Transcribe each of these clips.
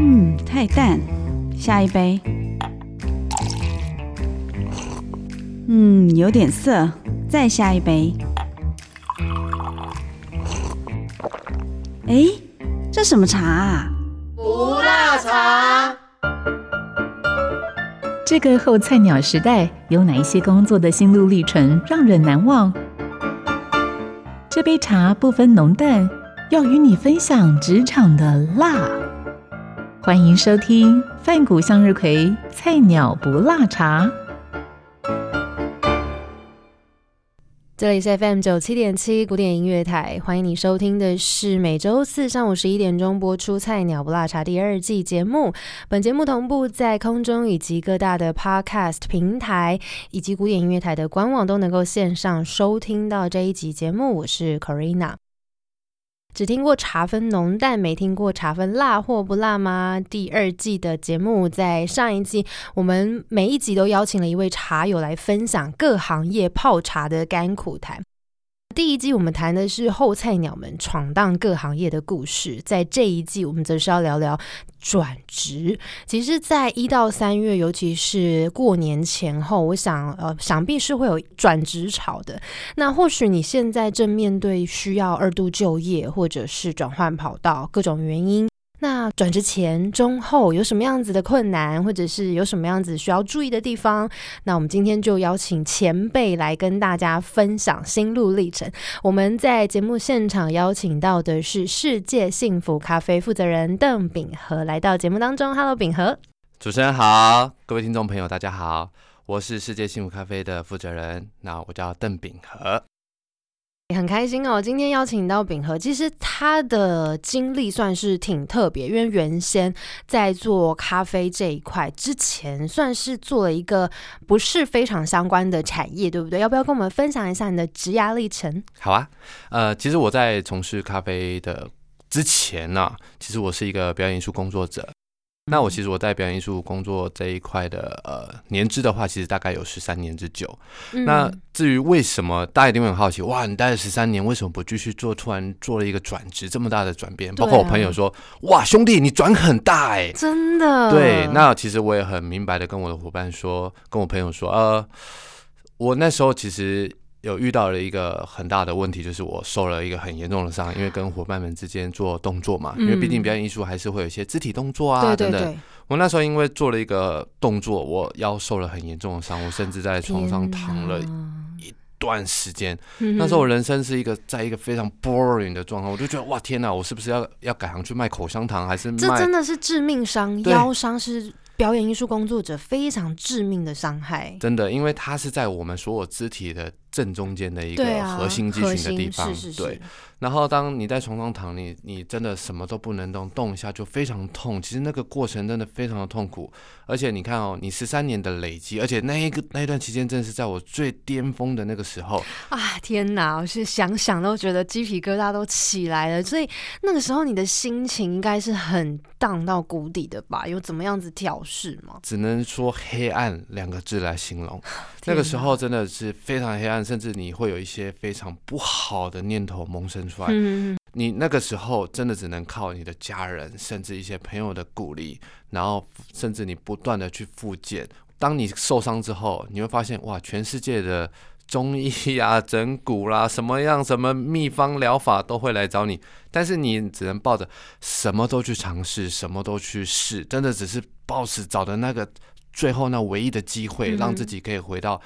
嗯，太淡，下一杯。嗯，有点涩，再下一杯。哎，这什么茶啊？不辣茶。这个后菜鸟时代有哪一些工作的心路历程让人难忘？这杯茶不分浓淡，要与你分享职场的辣。欢迎收听饭谷向日葵菜鸟不辣茶。这里是 FM 九七点七古典音乐台，欢迎你收听的是每周四上午十一点钟播出《菜鸟不辣茶》第二季节目。本节目同步在空中以及各大的 Podcast 平台以及古典音乐台的官网都能够线上收听到这一集节目。我是 Corina。只听过茶分浓淡，没听过茶分辣或不辣吗？第二季的节目在上一季，我们每一集都邀请了一位茶友来分享各行业泡茶的甘苦谈。第一季我们谈的是后菜鸟们闯荡各行业的故事，在这一季我们则是要聊聊转职。其实，在一到三月，尤其是过年前后，我想呃，想必是会有转职潮的。那或许你现在正面对需要二度就业，或者是转换跑道，各种原因。那转职前、中、后有什么样子的困难，或者是有什么样子需要注意的地方？那我们今天就邀请前辈来跟大家分享心路历程。我们在节目现场邀请到的是世界幸福咖啡负责人邓炳和，来到节目当中。Hello，炳和，主持人好，各位听众朋友大家好，我是世界幸福咖啡的负责人，那我叫邓炳和。很开心哦，今天邀请到秉和，其实他的经历算是挺特别，因为原先在做咖啡这一块之前，算是做了一个不是非常相关的产业，对不对？要不要跟我们分享一下你的职涯历程？好啊，呃，其实我在从事咖啡的之前呢，其实我是一个表演艺术工作者。那我其实我在表演艺术工作这一块的呃年资的话，其实大概有十三年之久。那至于为什么大家一定会很好奇，哇，你待了十三年，为什么不继续做？突然做了一个转职，这么大的转变，包括我朋友说，哇，兄弟，你转很大哎，真的。对，那其实我也很明白的跟我的伙伴说，跟我朋友说，呃，我那时候其实。有遇到了一个很大的问题，就是我受了一个很严重的伤，因为跟伙伴们之间做动作嘛，因为毕竟表演艺术还是会有一些肢体动作啊等等。我那时候因为做了一个动作，我腰受了很严重的伤，我甚至在床上躺了一段时间。那时候我人生是一个在一个非常 boring 的状况，我就觉得哇天哪，我是不是要要改行去卖口香糖，还是这真的是致命伤？腰伤是。表演艺术工作者非常致命的伤害，真的，因为它是在我们所有肢体的正中间的一个核心肌群的地方，对。然后当你在床上躺，你你真的什么都不能动，动一下就非常痛。其实那个过程真的非常的痛苦，而且你看哦，你十三年的累积，而且那一个那一段期间，真的是在我最巅峰的那个时候啊！天哪，我是想想都觉得鸡皮疙瘩都起来了。所以那个时候你的心情应该是很荡到谷底的吧？有怎么样子调试吗？只能说黑暗两个字来形容。那个时候真的是非常黑暗，甚至你会有一些非常不好的念头萌生。出来，你那个时候真的只能靠你的家人，甚至一些朋友的鼓励，然后甚至你不断的去复健。当你受伤之后，你会发现哇，全世界的中医啊、整骨啦，什么样什么秘方疗法都会来找你，但是你只能抱着什么都去尝试，什么都去试，真的只是抱持找的那个最后那唯一的机会，让自己可以回到。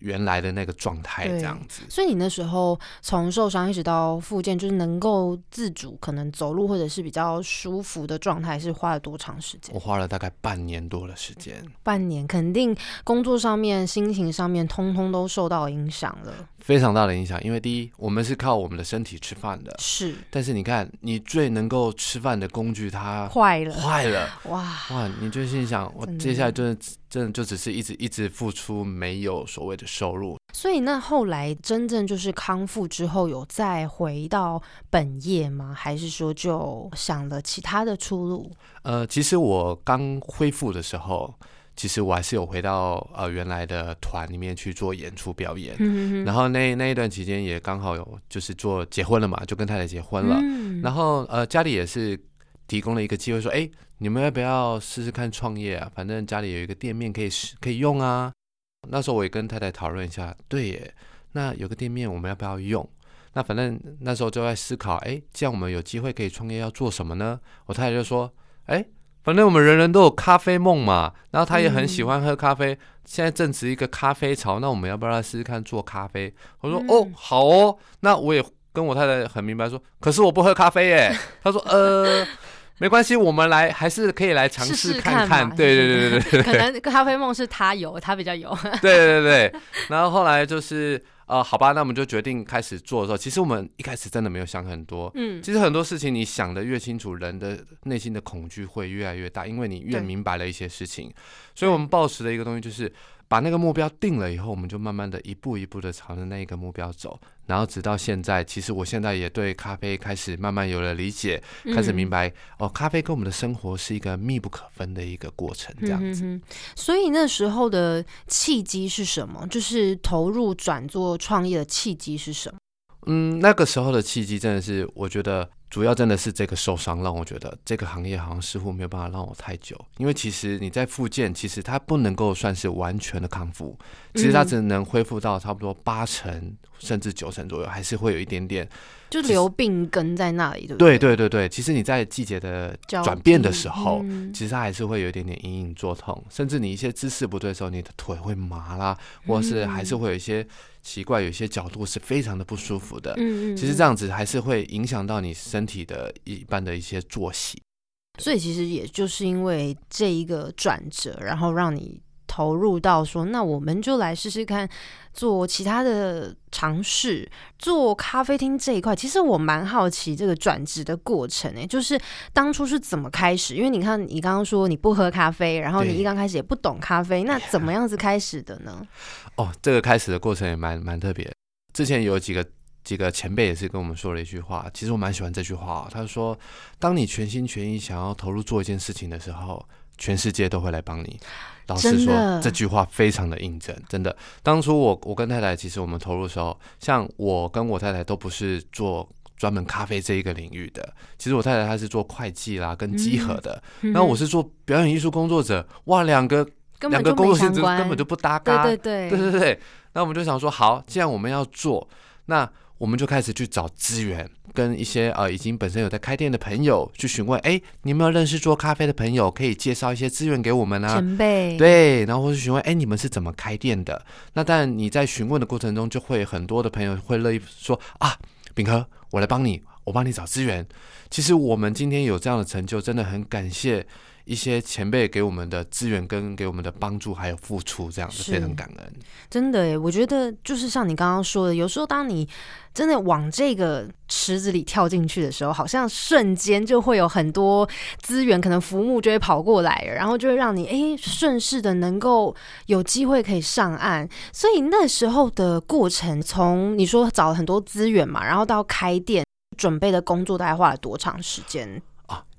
原来的那个状态这样子，所以你那时候从受伤一直到复健，就是能够自主可能走路或者是比较舒服的状态，是花了多长时间？我花了大概半年多的时间。半年肯定工作上面、心情上面，通通都受到影响了。非常大的影响，因为第一，我们是靠我们的身体吃饭的，是。但是你看，你最能够吃饭的工具它坏了，坏了，哇哇！你就心想，我接下来真的真的就只是一直一直付出，没有所谓的收入。所以那后来真正就是康复之后，有再回到本业吗？还是说就想了其他的出路？呃，其实我刚恢复的时候。其实我还是有回到呃原来的团里面去做演出表演，然后那那一段期间也刚好有就是做结婚了嘛，就跟太太结婚了，然后呃家里也是提供了一个机会说，哎，你们要不要试试看创业啊？反正家里有一个店面可以使可以用啊。那时候我也跟太太讨论一下，对耶，那有个店面我们要不要用？那反正那时候就在思考，哎，既然我们有机会可以创业，要做什么呢？我太太就说，哎，反正我们人人都有咖啡梦嘛，然后他也很喜欢喝咖啡，现在正值一个咖啡潮，那我们要不要来试试看做咖啡？我说，哦，好哦，那我也跟我太太很明白说，可是我不喝咖啡耶。他说，呃。没关系，我们来还是可以来尝试看看。对对对对对，可能咖啡梦是他有，他比较有。对对对，然后后来就是呃，好吧，那我们就决定开始做的时候，其实我们一开始真的没有想很多。嗯，其实很多事情你想的越清楚，人的内心的恐惧会越来越大，因为你越明白了一些事情。所以我们抱持的一个东西就是。把那个目标定了以后，我们就慢慢的一步一步的朝着那一个目标走，然后直到现在，其实我现在也对咖啡开始慢慢有了理解，开始明白哦，咖啡跟我们的生活是一个密不可分的一个过程，这样子。所以那时候的契机是什么？就是投入转做创业的契机是什么？嗯，那个时候的契机真的是，我觉得主要真的是这个受伤，让我觉得这个行业好像似乎没有办法让我太久。因为其实你在复健，其实它不能够算是完全的康复，其实它只能恢复到差不多八成甚至九成左右，还是会有一点点。就留病根在那里，对不对？对对对对，其实你在季节的转变的时候，其实它还是会有一点点隐隐作痛，甚至你一些姿势不对的时候，你的腿会麻啦，或是还是会有一些奇怪，有些角度是非常的不舒服的。嗯嗯，其实这样子还是会影响到你身体的一般的一些作息。所以其实也就是因为这一个转折，然后让你。投入到说，那我们就来试试看做其他的尝试，做咖啡厅这一块。其实我蛮好奇这个转职的过程诶，就是当初是怎么开始？因为你看，你刚刚说你不喝咖啡，然后你一刚开始也不懂咖啡，那怎么样子开始的呢？哦，这个开始的过程也蛮蛮特别。之前有几个几个前辈也是跟我们说了一句话，其实我蛮喜欢这句话。他说：“当你全心全意想要投入做一件事情的时候，全世界都会来帮你。”老实说，这句话非常的印证，真的。当初我我跟太太，其实我们投入的时候，像我跟我太太都不是做专门咖啡这一个领域的。其实我太太她是做会计啦，跟集合的。那我是做表演艺术工作者，哇，两个两个工作性质根本就不搭嘎。对对对对对对。那我们就想说，好，既然我们要做，那。我们就开始去找资源，跟一些呃已经本身有在开店的朋友去询问，哎，你有没有认识做咖啡的朋友，可以介绍一些资源给我们呢？前辈对，然后或是询问，哎，你们是怎么开店的？那但你在询问的过程中，就会很多的朋友会乐意说啊，炳哥，我来帮你，我帮你找资源。其实我们今天有这样的成就，真的很感谢。一些前辈给我们的资源跟给我们的帮助还有付出，这样子非常感恩。真的诶，我觉得就是像你刚刚说的，有时候当你真的往这个池子里跳进去的时候，好像瞬间就会有很多资源，可能浮木就会跑过来，然后就会让你诶顺势的能够有机会可以上岸。所以那时候的过程，从你说找了很多资源嘛，然后到开店准备的工作，大概花了多长时间？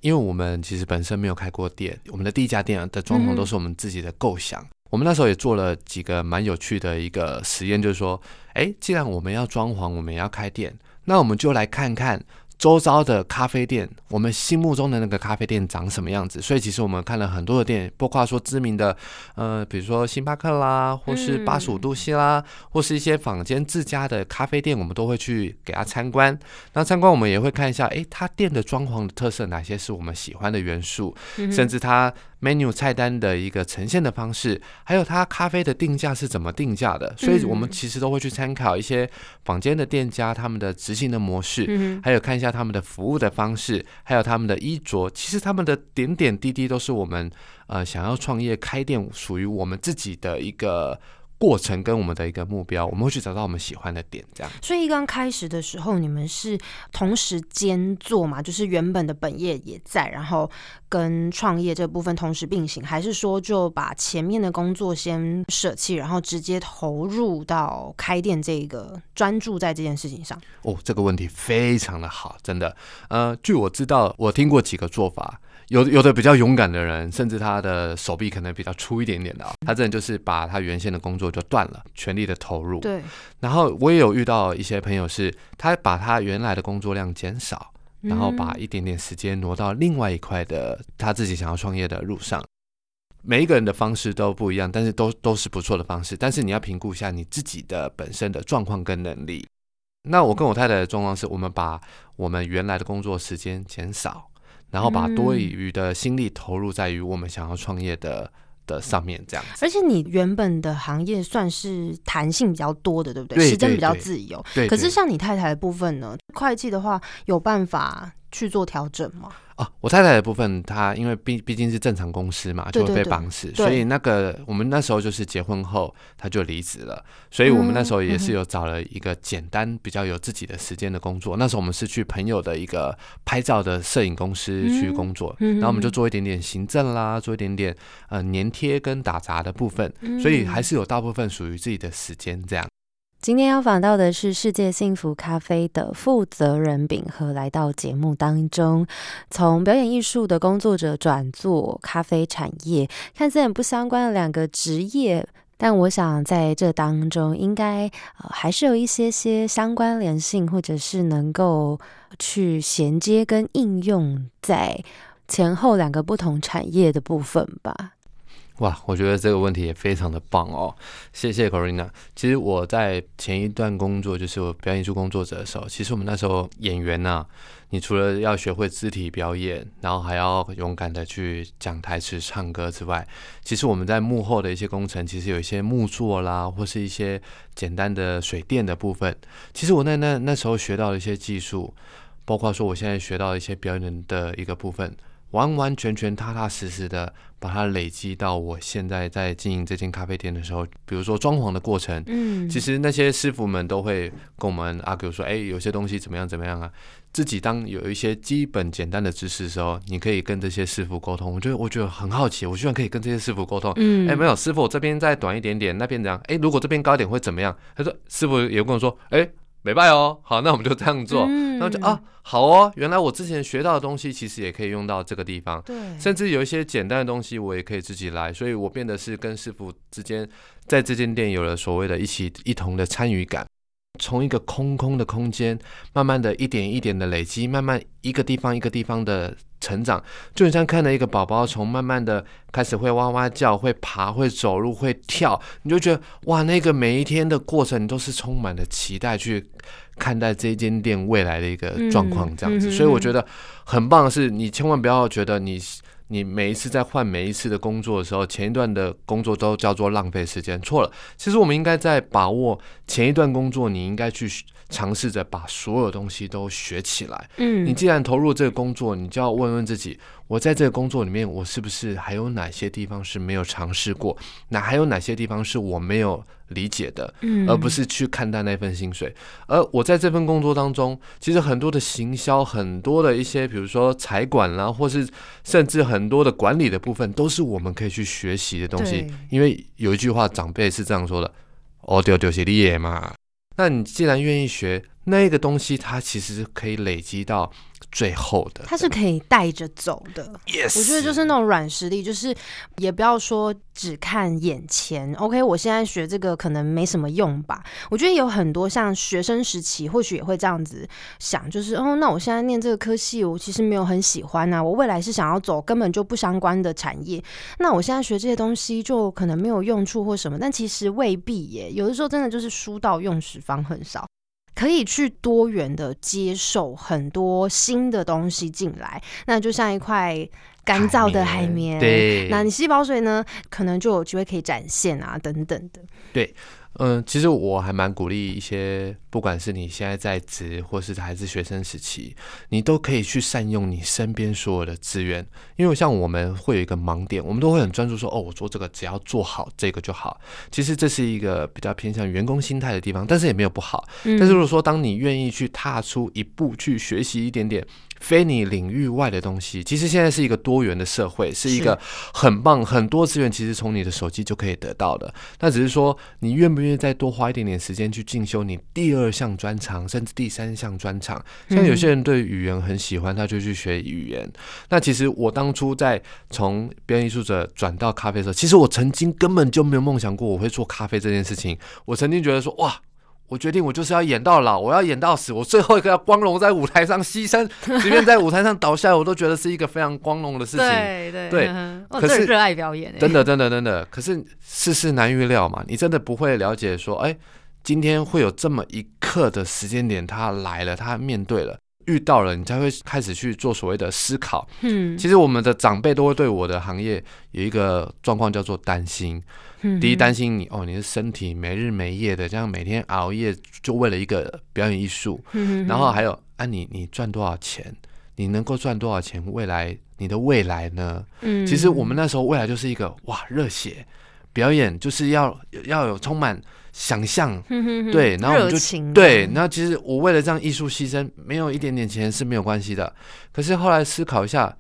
因为我们其实本身没有开过店，我们的第一家店的装潢都是我们自己的构想。我们那时候也做了几个蛮有趣的一个实验，就是说，哎，既然我们要装潢，我们也要开店，那我们就来看看。周遭的咖啡店，我们心目中的那个咖啡店长什么样子？所以其实我们看了很多的店，包括说知名的，呃，比如说星巴克啦，或是八十五度 C 啦，或是一些坊间自家的咖啡店，我们都会去给他参观。那参观我们也会看一下，诶，他店的装潢的特色哪些是我们喜欢的元素，甚至他。Menu 菜单的一个呈现的方式，还有它咖啡的定价是怎么定价的，所以我们其实都会去参考一些坊间的店家他们的执行的模式，还有看一下他们的服务的方式，还有他们的衣着，其实他们的点点滴滴都是我们呃想要创业开店属于我们自己的一个。过程跟我们的一个目标，我们会去找到我们喜欢的点，这样。所以刚开始的时候，你们是同时兼做嘛？就是原本的本业也在，然后跟创业这部分同时并行，还是说就把前面的工作先舍弃，然后直接投入到开店这个，专注在这件事情上？哦，这个问题非常的好，真的。呃，据我知道，我听过几个做法。有有的比较勇敢的人，甚至他的手臂可能比较粗一点点的，他真的就是把他原先的工作就断了，全力的投入。对。然后我也有遇到一些朋友，是他把他原来的工作量减少，然后把一点点时间挪到另外一块的他自己想要创业的路上。每一个人的方式都不一样，但是都都是不错的方式。但是你要评估一下你自己的本身的状况跟能力。那我跟我太太的状况是，我们把我们原来的工作时间减少，然后把多余的心力投入在于我们想要创业的。的上面这样子，而且你原本的行业算是弹性比较多的，对不对？时间比较自由。对。可是像你太太的部分呢，会计的话有办法去做调整吗？哦，我太太的部分，她因为毕毕竟是正常公司嘛，就会被绑死，所以那个我们那时候就是结婚后，她就离职了，所以我们那时候也是有找了一个简单、比较有自己的时间的工作。那时候我们是去朋友的一个拍照的摄影公司去工作，然后我们就做一点点行政啦，做一点点呃粘贴跟打杂的部分，所以还是有大部分属于自己的时间这样。今天要访到的是世界幸福咖啡的负责人秉和，来到节目当中。从表演艺术的工作者转做咖啡产业，看似很不相关的两个职业，但我想在这当中，应该呃还是有一些些相关联性，或者是能够去衔接跟应用在前后两个不同产业的部分吧。哇，我觉得这个问题也非常的棒哦，谢谢 Corina。其实我在前一段工作，就是我表演艺术工作者的时候，其实我们那时候演员呢，你除了要学会肢体表演，然后还要勇敢的去讲台词、唱歌之外，其实我们在幕后的一些工程，其实有一些木作啦，或是一些简单的水电的部分。其实我那那那时候学到的一些技术，包括说我现在学到一些表演的一个部分。完完全全、踏踏实实的把它累积到我现在在经营这间咖啡店的时候，比如说装潢的过程，嗯，其实那些师傅们都会跟我们阿 Q 说，哎，有些东西怎么样怎么样啊？自己当有一些基本简单的知识的时候，你可以跟这些师傅沟通。我觉得，我觉得很好奇，我居然可以跟这些师傅沟通。嗯，哎，没有，师傅，我这边再短一点点，那边怎样？哎，如果这边高一点会怎么样？他说，师傅也跟我说，哎。没拜哦，好，那我们就这样做，然后就啊，好哦，原来我之前学到的东西其实也可以用到这个地方，对，甚至有一些简单的东西我也可以自己来，所以我变得是跟师傅之间在这间店有了所谓的一起一同的参与感。从一个空空的空间，慢慢的一点一点的累积，慢慢一个地方一个地方的成长，就很像看到一个宝宝从慢慢的开始会哇哇叫，会爬，会走路，会跳，你就觉得哇，那个每一天的过程，你都是充满了期待去看待这间店未来的一个状况，这样子。所以我觉得很棒的是，你千万不要觉得你。你每一次在换每一次的工作的时候，前一段的工作都叫做浪费时间，错了。其实我们应该在把握前一段工作，你应该去尝试着把所有东西都学起来。嗯，你既然投入这个工作，你就要问问自己。我在这个工作里面，我是不是还有哪些地方是没有尝试过？那还有哪些地方是我没有理解的？嗯，而不是去看待那份薪水。而我在这份工作当中，其实很多的行销，很多的一些，比如说财管啦，或是甚至很多的管理的部分，都是我们可以去学习的东西。因为有一句话，长辈是这样说的：“哦，丢丢鞋你也嘛。”那你既然愿意学，那个东西它其实可以累积到。最后的，它是可以带着走的。Yes，我觉得就是那种软实力，就是也不要说只看眼前。OK，我现在学这个可能没什么用吧。我觉得有很多像学生时期，或许也会这样子想，就是哦，那我现在念这个科系，我其实没有很喜欢啊。我未来是想要走根本就不相关的产业，那我现在学这些东西就可能没有用处或什么。但其实未必耶，有的时候真的就是书到用时方恨少。可以去多元的接受很多新的东西进来，那就像一块干燥的海绵，对，那你细胞水呢，可能就有机会可以展现啊，等等的，对。嗯，其实我还蛮鼓励一些，不管是你现在在职，或是还是学生时期，你都可以去善用你身边所有的资源。因为像我们会有一个盲点，我们都会很专注说，哦，我做这个只要做好这个就好。其实这是一个比较偏向员工心态的地方，但是也没有不好。但是如果说当你愿意去踏出一步，去学习一点点。非你领域外的东西，其实现在是一个多元的社会，是一个很棒，很多资源其实从你的手机就可以得到的。那只是说，你愿不愿意再多花一点点时间去进修你第二项专长，甚至第三项专长？像有些人对语言很喜欢，他就去学语言。那其实我当初在从表演艺术者转到咖啡的时候，其实我曾经根本就没有梦想过我会做咖啡这件事情。我曾经觉得说，哇。我决定我就是要演到老，我要演到死，我最后一个要光荣在舞台上牺牲，即便在舞台上倒下，我都觉得是一个非常光荣的事情。对对对，可是热爱表演，真的真的真的。可是世事难预料嘛，你真的不会了解说，哎，今天会有这么一刻的时间点，他来了，他面对了。遇到了，你才会开始去做所谓的思考。嗯，其实我们的长辈都会对我的行业有一个状况叫做担心。嗯，第一担心你哦，你的身体没日没夜的，这样每天熬夜就为了一个表演艺术。嗯，然后还有啊，你你赚多少钱？你能够赚多少钱？未来你的未来呢？嗯，其实我们那时候未来就是一个哇热血表演，就是要要有充满。想象，对，然后我们就对，然后其实我为了这样艺术牺牲，没有一点点钱是没有关系的。可是后来思考一下，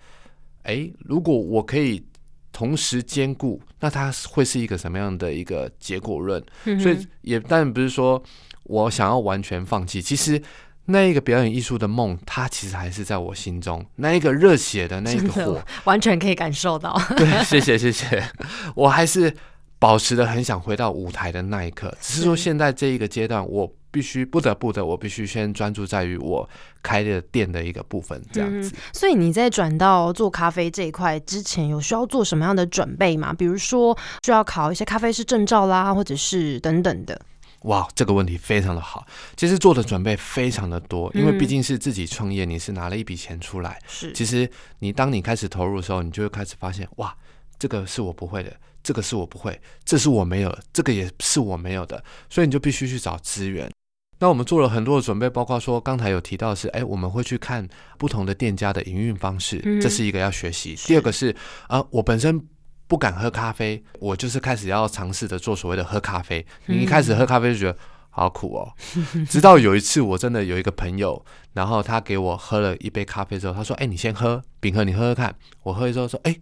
哎，如果我可以同时兼顾，那它会是一个什么样的一个结果论？所以也当然不是说我想要完全放弃，其实那一个表演艺术的梦，它其实还是在我心中，那一个热血的那一个火，完全可以感受到。对，谢谢谢谢，我还是。保持的很想回到舞台的那一刻，只是说现在这一个阶段，我必须不得不的，我必须先专注在于我开的店的一个部分，这样子。所以你在转到做咖啡这一块之前，有需要做什么样的准备吗？比如说需要考一些咖啡师证照啦，或者是等等的。哇，这个问题非常的好。其实做的准备非常的多，因为毕竟是自己创业，你是拿了一笔钱出来。是，其实你当你开始投入的时候，你就会开始发现，哇，这个是我不会的。这个是我不会，这是我没有的，这个也是我没有的，所以你就必须去找资源。那我们做了很多的准备，包括说刚才有提到是，哎，我们会去看不同的店家的营运方式，这是一个要学习。第二个是，啊，我本身不敢喝咖啡，我就是开始要尝试着做所谓的喝咖啡。你一开始喝咖啡就觉得好苦哦，直到有一次我真的有一个朋友，然后他给我喝了一杯咖啡之后，他说，哎，你先喝，饼和你喝喝看。我喝一之后说，哎，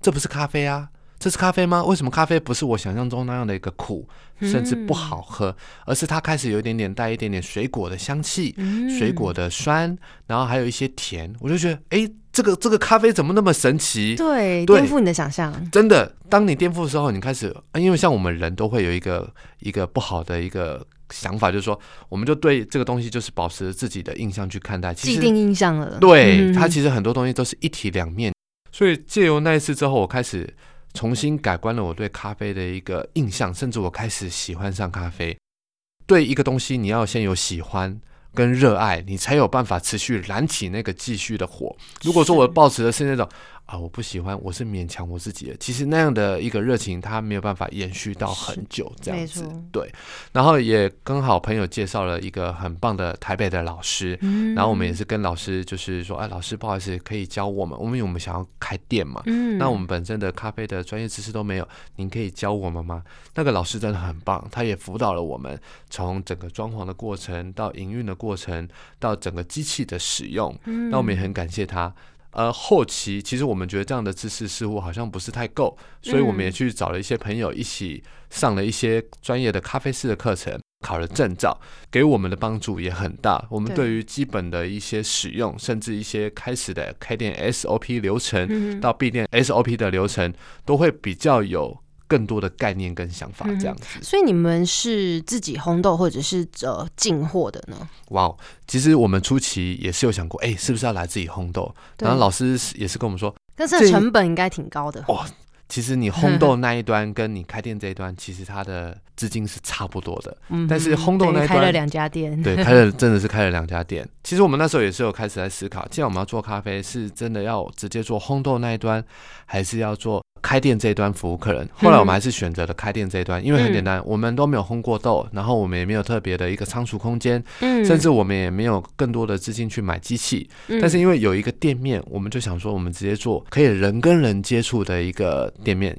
这不是咖啡啊。这是咖啡吗？为什么咖啡不是我想象中那样的一个苦，甚至不好喝，而是它开始有一点点带一点点水果的香气，水果的酸，然后还有一些甜，我就觉得，哎，这个这个咖啡怎么那么神奇？对，颠覆你的想象。真的，当你颠覆的时候，你开始，因为像我们人都会有一个一个不好的一个想法，就是说，我们就对这个东西就是保持自己的印象去看待，既定印象了。对，它其实很多东西都是一体两面，所以借由那一次之后，我开始。重新改观了我对咖啡的一个印象，甚至我开始喜欢上咖啡。对一个东西，你要先有喜欢跟热爱，你才有办法持续燃起那个继续的火。如果说我保持的是那种。啊，我不喜欢，我是勉强我自己的。其实那样的一个热情，它没有办法延续到很久，这样子。对，然后也刚好朋友介绍了一个很棒的台北的老师，然后我们也是跟老师就是说，哎，老师不好意思，可以教我们，因为我们想要开店嘛。嗯。那我们本身的咖啡的专业知识都没有，您可以教我们吗？那个老师真的很棒，他也辅导了我们，从整个装潢的过程到营运的过程，到整个机器的使用。嗯。那我们也很感谢他。呃，后期其实我们觉得这样的知识似乎好像不是太够，所以我们也去找了一些朋友一起上了一些专业的咖啡师的课程，考了证照，给我们的帮助也很大。我们对于基本的一些使用，甚至一些开始的开店 SOP 流程到闭店 SOP 的流程，都会比较有。更多的概念跟想法这样子，所以你们是自己烘豆或者是呃进货的呢？哇，其实我们初期也是有想过，哎，是不是要来自己烘豆？然后老师也是跟我们说，但是成本应该挺高的。哇，其实你烘豆那一端跟你开店这一端，其实它的资金是差不多的。嗯，但是烘豆那一端开了两家店，对，开了真的是开了两家店。其实我们那时候也是有开始在思考，既然我们要做咖啡，是真的要直接做烘豆那一端，还是要做？开店这一端服务客人，后来我们还是选择了开店这一端，因为很简单，我们都没有烘过豆，然后我们也没有特别的一个仓储空间，嗯，甚至我们也没有更多的资金去买机器，但是因为有一个店面，我们就想说，我们直接做可以人跟人接触的一个店面。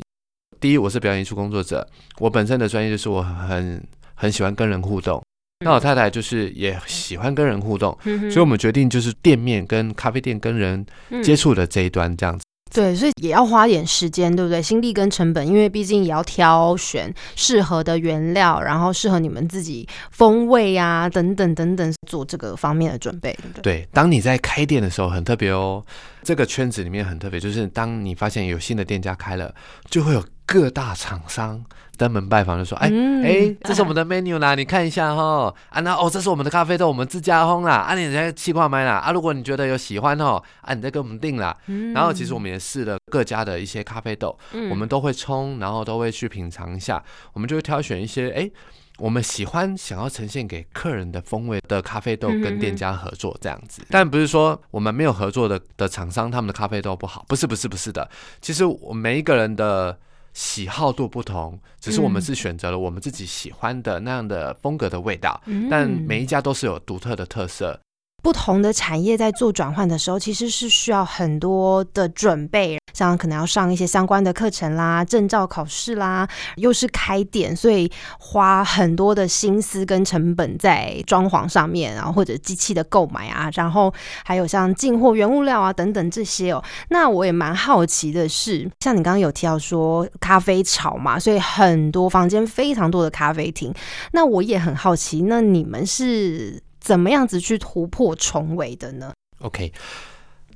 第一，我是表演艺术工作者，我本身的专业就是我很很喜欢跟人互动，那我太太就是也喜欢跟人互动，所以我们决定就是店面跟咖啡店跟人接触的这一端这样子。对，所以也要花点时间，对不对？心力跟成本，因为毕竟也要挑选适合的原料，然后适合你们自己风味啊，等等等等，做这个方面的准备，对不对？对，当你在开店的时候很特别哦，这个圈子里面很特别，就是当你发现有新的店家开了，就会有。各大厂商登门拜访，就说：“哎哎，这是我们的 menu 啦，你看一下哈。啊，那哦，这是我们的咖啡豆，我们自家烘啦。啊，你在气块麦啦。啊，如果你觉得有喜欢哦，啊，你再跟我们订啦。然后其实我们也试了各家的一些咖啡豆，我们都会冲，然后都会去品尝一下，我们就会挑选一些哎。”我们喜欢想要呈现给客人的风味的咖啡豆，跟店家合作这样子，但不是说我们没有合作的的厂商，他们的咖啡豆不好，不是不是不是的。其实我每一个人的喜好度不同，只是我们是选择了我们自己喜欢的那样的风格的味道，但每一家都是有独特的特色。不同的产业在做转换的时候，其实是需要很多的准备，像可能要上一些相关的课程啦、证照考试啦，又是开店，所以花很多的心思跟成本在装潢上面，然后或者机器的购买啊，然后还有像进货原物料啊等等这些哦。那我也蛮好奇的是，像你刚刚有提到说咖啡潮嘛，所以很多房间非常多的咖啡厅，那我也很好奇，那你们是？怎么样子去突破重围的呢？OK，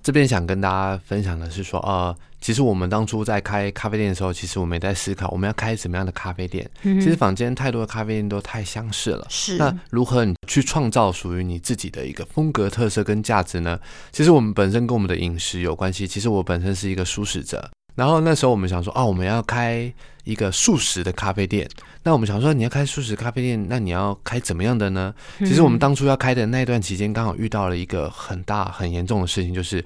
这边想跟大家分享的是说，呃，其实我们当初在开咖啡店的时候，其实我们也在思考，我们要开什么样的咖啡店。其实坊间太多的咖啡店都太相似了，是那如何你去创造属于你自己的一个风格特色跟价值呢？其实我们本身跟我们的饮食有关系。其实我本身是一个素食者。然后那时候我们想说，哦，我们要开一个素食的咖啡店。那我们想说，你要开素食咖啡店，那你要开怎么样的呢？其实我们当初要开的那段期间，刚好遇到了一个很大很严重的事情，就是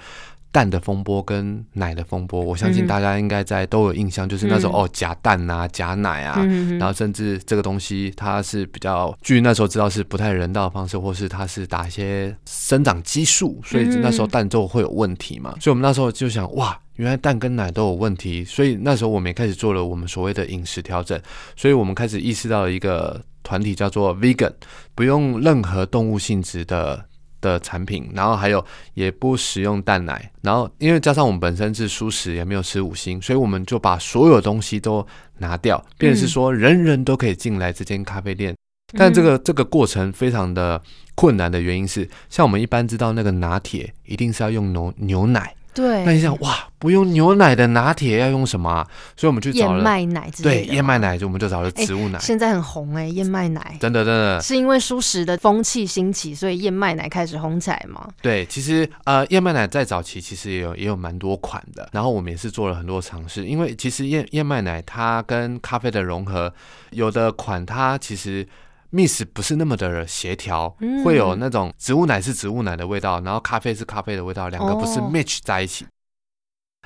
蛋的风波跟奶的风波。我相信大家应该在都有印象，就是那时候哦，假蛋啊，假奶啊，然后甚至这个东西它是比较，据那时候知道是不太人道的方式，或是它是打一些生长激素，所以那时候蛋就会有问题嘛。所以我们那时候就想，哇。原来蛋跟奶都有问题，所以那时候我们也开始做了我们所谓的饮食调整，所以我们开始意识到一个团体叫做 Vegan，不用任何动物性质的的产品，然后还有也不使用蛋奶，然后因为加上我们本身是素食，也没有吃五星，所以我们就把所有东西都拿掉，便是说人人都可以进来这间咖啡店，但这个这个过程非常的困难的原因是，像我们一般知道那个拿铁一定是要用牛牛奶。对，那你想哇，不用牛奶的拿铁要用什么？所以我们去找了燕麦奶，对，燕麦奶就我们就找了植物奶。现在很红哎，燕麦奶，真的真的，是因为舒食的风气兴起，所以燕麦奶开始红起来吗？对，其实呃，燕麦奶在早期其实也有也有蛮多款的，然后我们也是做了很多尝试，因为其实燕燕麦奶它跟咖啡的融合，有的款它其实。Mix 不是那么的协调，会有那种植物奶是植物奶的味道，然后咖啡是咖啡的味道，两个不是 match 在一起。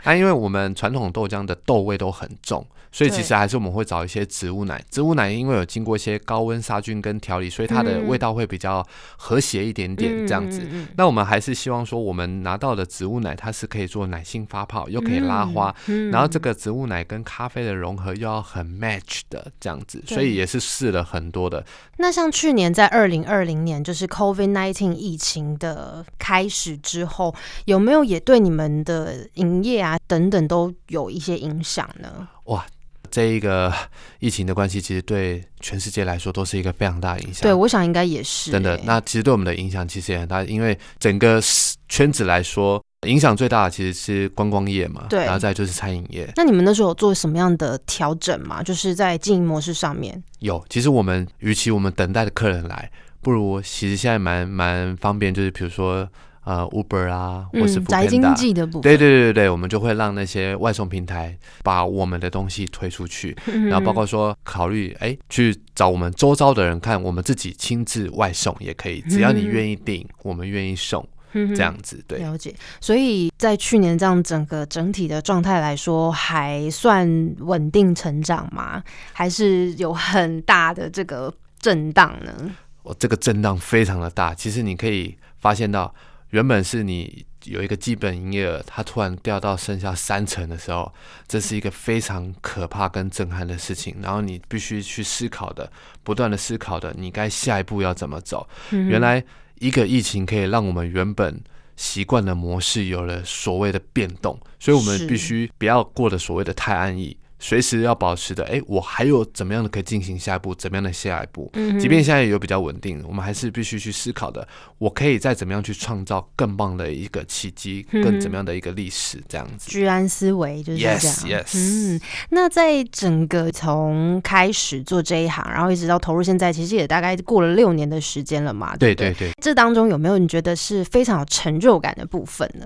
那因为我们传统豆浆的豆味都很重。所以其实还是我们会找一些植物奶，植物奶因为有经过一些高温杀菌跟调理，所以它的味道会比较和谐一点点这样子。那我们还是希望说，我们拿到的植物奶它是可以做奶性发泡，又可以拉花，然后这个植物奶跟咖啡的融合又要很 match 的这样子，所以也是试了很多的。那像去年在二零二零年，就是 COVID nineteen 疫情的开始之后，有没有也对你们的营业啊等等都有一些影响呢？哇！这一个疫情的关系，其实对全世界来说都是一个非常大的影响。对，我想应该也是真的。那其实对我们的影响其实也很大，因为整个圈子来说，影响最大的其实是观光业嘛。对，然后再就是餐饮业。那你们那时候有做什么样的调整吗？就是在经营模式上面。有，其实我们与其我们等待的客人来，不如其实现在蛮蛮方便，就是比如说。呃，Uber 啊，或是宅经济的部分，对对对对我们就会让那些外送平台把我们的东西推出去，然后包括说考虑，哎，去找我们周遭的人看，我们自己亲自外送也可以，只要你愿意订，我们愿意送，这样子对。了解，所以在去年这样整个整体的状态来说，还算稳定成长吗？还是有很大的这个震荡呢？我这个震荡非常的大，其实你可以发现到。原本是你有一个基本营业额，它突然掉到剩下三成的时候，这是一个非常可怕跟震撼的事情。然后你必须去思考的，不断的思考的，你该下一步要怎么走？原来一个疫情可以让我们原本习惯的模式有了所谓的变动，所以我们必须不要过得所谓的太安逸。随时要保持的，哎，我还有怎么样的可以进行下一步，怎么样的下一步？嗯即便现在有比较稳定，我们还是必须去思考的，我可以再怎么样去创造更棒的一个契机，更怎么样的一个历史，这样子。居安思危就是这样。Yes, yes 嗯，那在整个从开始做这一行，然后一直到投入现在，其实也大概过了六年的时间了嘛。不对对对，这当中有没有你觉得是非常有成就感的部分呢？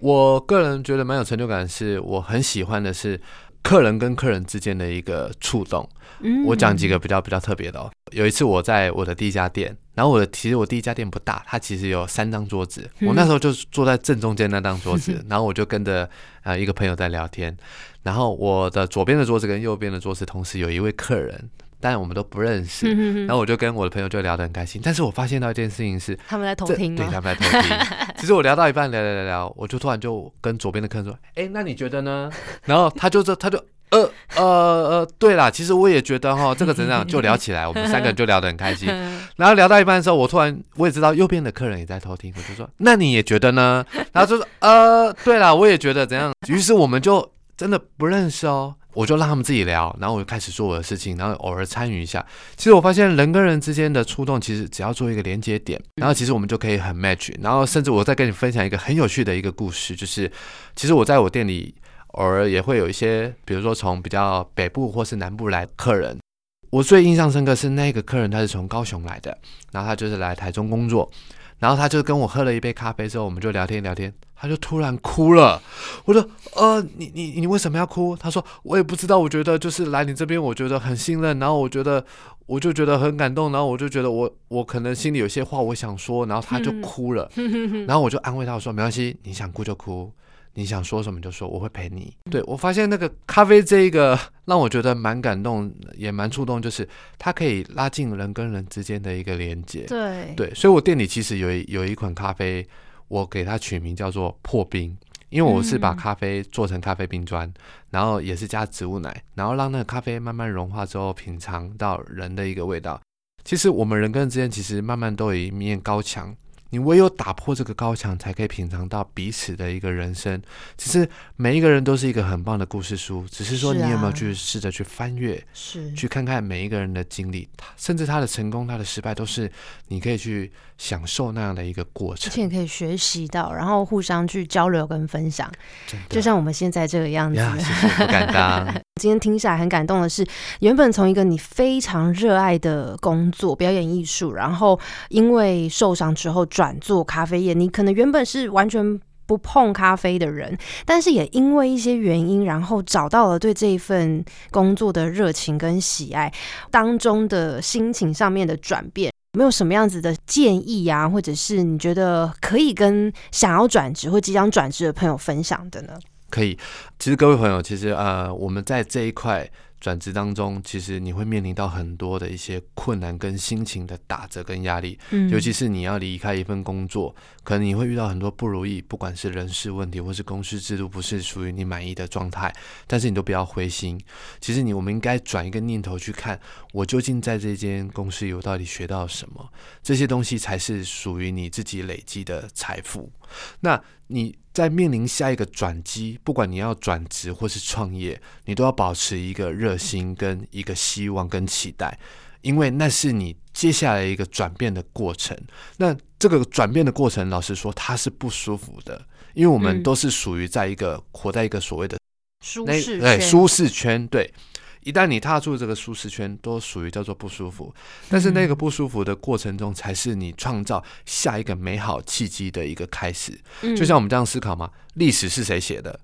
我个人觉得蛮有成就感，是我很喜欢的是客人跟客人之间的一个触动。嗯我讲几个比较比较特别的哦。有一次我在我的第一家店，然后我的其实我第一家店不大，它其实有三张桌子，嗯我那时候就坐在正中间那张桌子，然后我就跟着呃一个朋友在聊天，然后我的左边的桌子跟右边的桌子同时有一位客人。但我们都不认识，嗯哼哼然后我就跟我的朋友就聊得很开心。但是我发现到一件事情是，他们在偷听对，他们在偷听。其实我聊到一半，聊聊聊聊，我就突然就跟左边的客人说：“哎、那你觉得呢？”然后他就这，他就呃呃呃，对啦，其实我也觉得哈，这个怎样就聊起来，我们三个人就聊得很开心。然后聊到一半的时候，我突然我也知道右边的客人也在偷听，我就说：“那你也觉得呢？”然后就说：“呃，对啦，我也觉得怎样。”于是我们就真的不认识哦。我就让他们自己聊，然后我就开始做我的事情，然后偶尔参与一下。其实我发现人跟人之间的触动，其实只要做一个连接点，然后其实我们就可以很 match。然后甚至我再跟你分享一个很有趣的一个故事，就是其实我在我店里偶尔也会有一些，比如说从比较北部或是南部来客人。我最印象深刻是那个客人，他是从高雄来的，然后他就是来台中工作，然后他就跟我喝了一杯咖啡之后，我们就聊天聊天，他就突然哭了。我说：“呃，你你你为什么要哭？”他说：“我也不知道，我觉得就是来你这边，我觉得很信任，然后我觉得我就觉得很感动，然后我就觉得我我可能心里有些话我想说，然后他就哭了，然后我就安慰他我说：没关系，你想哭就哭。”你想说什么就说，我会陪你。对我发现那个咖啡这一个让我觉得蛮感动，也蛮触动，就是它可以拉近人跟人之间的一个连接。对对，所以我店里其实有一有一款咖啡，我给它取名叫做破冰，因为我是把嗯咖啡做成咖啡冰砖，然后也是加植物奶，然后让那个咖啡慢慢融化之后，品尝到人的一个味道。其实我们人跟人之间其实慢慢都有一面高墙。你唯有打破这个高墙，才可以品尝到彼此的一个人生。其实每一个人都是一个很棒的故事书，只是说你有没有去试着去翻阅，是去看看每一个人的经历，甚至他的成功、他的失败，都是你可以去享受那样的一个过程而且程。可以学习到，然后互相去交流跟分享，就像我们现在这个样子。呀，谢谢，不敢当。今天听下来很感动的是，原本从一个你非常热爱的工作表演艺术，然后因为受伤之后转做咖啡业，你可能原本是完全。不碰咖啡的人，但是也因为一些原因，然后找到了对这一份工作的热情跟喜爱当中的心情上面的转变，没有什么样子的建议啊，或者是你觉得可以跟想要转职或即将转职的朋友分享的呢？可以，其实各位朋友，其实呃，我们在这一块转职当中，其实你会面临到很多的一些困难跟心情的打折跟压力，嗯尤其是你要离开一份工作，可能你会遇到很多不如意，不管是人事问题或是公司制度不是属于你满意的状态，但是你都不要灰心。其实你我们应该转一个念头去看，我究竟在这间公司有到底学到什么？这些东西才是属于你自己累积的财富。那你在面临下一个转机，不管你要转职或是创业，你都要保持一个热心、跟一个希望、跟期待，因为那是你接下来一个转变的过程。那这个转变的过程，老实说，它是不舒服的，因为我们嗯都是属于在一个活在一个所谓的舒适对圈舒适圈，对。一旦你踏出这个舒适圈，都属于叫做不舒服。但是那个不舒服的过程中，才是你创造下一个美好契机的一个开始。嗯就像我们这样思考嘛，历史是谁写的？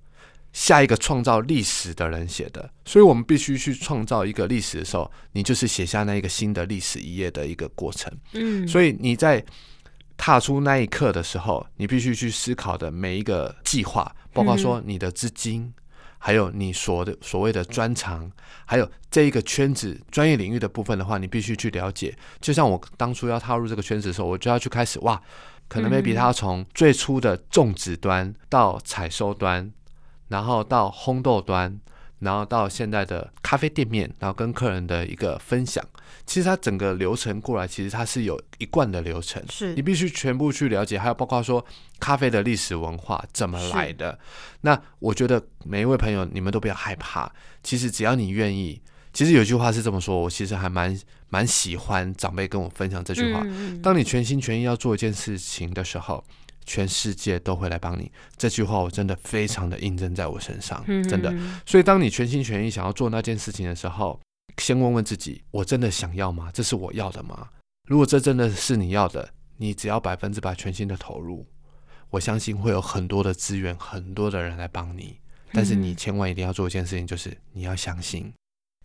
下一个创造历史的人写的，所以我们必须去创造一个历史的时候，你就是写下那一个新的历史一页的一个过程。嗯，所以你在踏出那一刻的时候，你必须去思考的每一个计划，包括说你的资金，还有你所的所谓的专长，还有这一个圈子专业领域的部分的话，你必须去了解。就像我当初要踏入这个圈子的时候，我就要去开始哇，可能嗯 maybe 他要从最初的种植端到采收端，然后到烘豆端。然后到现在的咖啡店面，然后跟客人的一个分享，其实它整个流程过来，其实它是有一贯的流程，是你必须全部去了解，还有包括说咖啡的历史文化怎么来的。那我觉得每一位朋友，你们都不要害怕，其实只要你愿意，其实有句话是这么说，我其实还蛮蛮喜欢长辈跟我分享这句话：，当你全心全意要做一件事情的时候。全世界都会来帮你，这句话我真的非常的印证在我身上，真的。所以，当你全心全意想要做那件事情的时候，先问问自己：我真的想要吗？这是我要的吗？如果这真的是你要的，你只要百分之百全心的投入，我相信会有很多的资源，很多的人来帮你。但是，你千万一定要做一件事情，就是你要相信。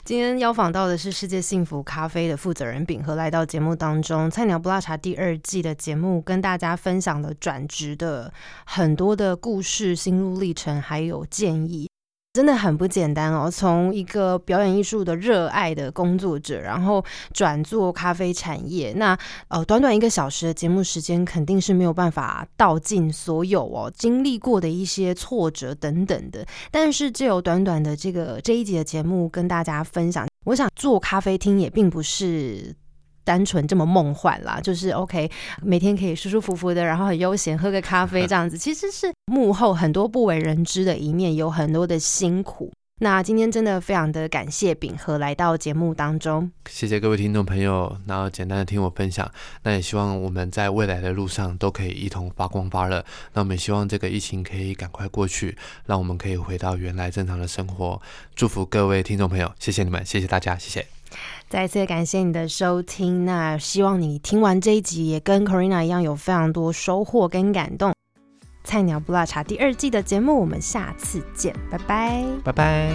今天邀访到的是世界幸福咖啡的负责人秉和，来到节目当中。菜鸟不辣茶第二季的节目，跟大家分享了转职的很多的故事、心路历程，还有建议。真的很不简单哦！从一个表演艺术的热爱的工作者，然后转做咖啡产业，那呃，短短一个小时的节目时间，肯定是没有办法道尽所有哦经历过的一些挫折等等的。但是，只有短短的这个这一集的节目跟大家分享，我想做咖啡厅也并不是。单纯这么梦幻啦，就是 OK，每天可以舒舒服服的，然后很悠闲喝个咖啡这样子，其实是幕后很多不为人知的一面，有很多的辛苦。那今天真的非常的感谢秉和来到节目当中，谢谢各位听众朋友，然后简单的听我分享。那也希望我们在未来的路上都可以一同发光发热。那我们希望这个疫情可以赶快过去，让我们可以回到原来正常的生活。祝福各位听众朋友，谢谢你们，谢谢大家，谢谢。再次感谢你的收听，那希望你听完这一集也跟 Corina 一样有非常多收获跟感动。菜鸟不辣茶第二季的节目，我们下次见，拜拜，拜拜。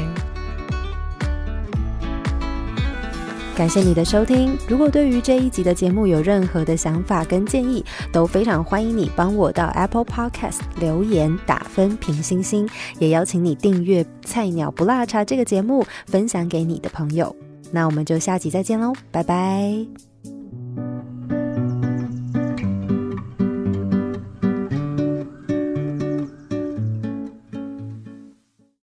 感谢你的收听，如果对于这一集的节目有任何的想法跟建议，都非常欢迎你帮我到 Apple Podcast 留言打分评星星，也邀请你订阅菜鸟不辣茶这个节目，分享给你的朋友。那我们就下集再见喽，拜拜。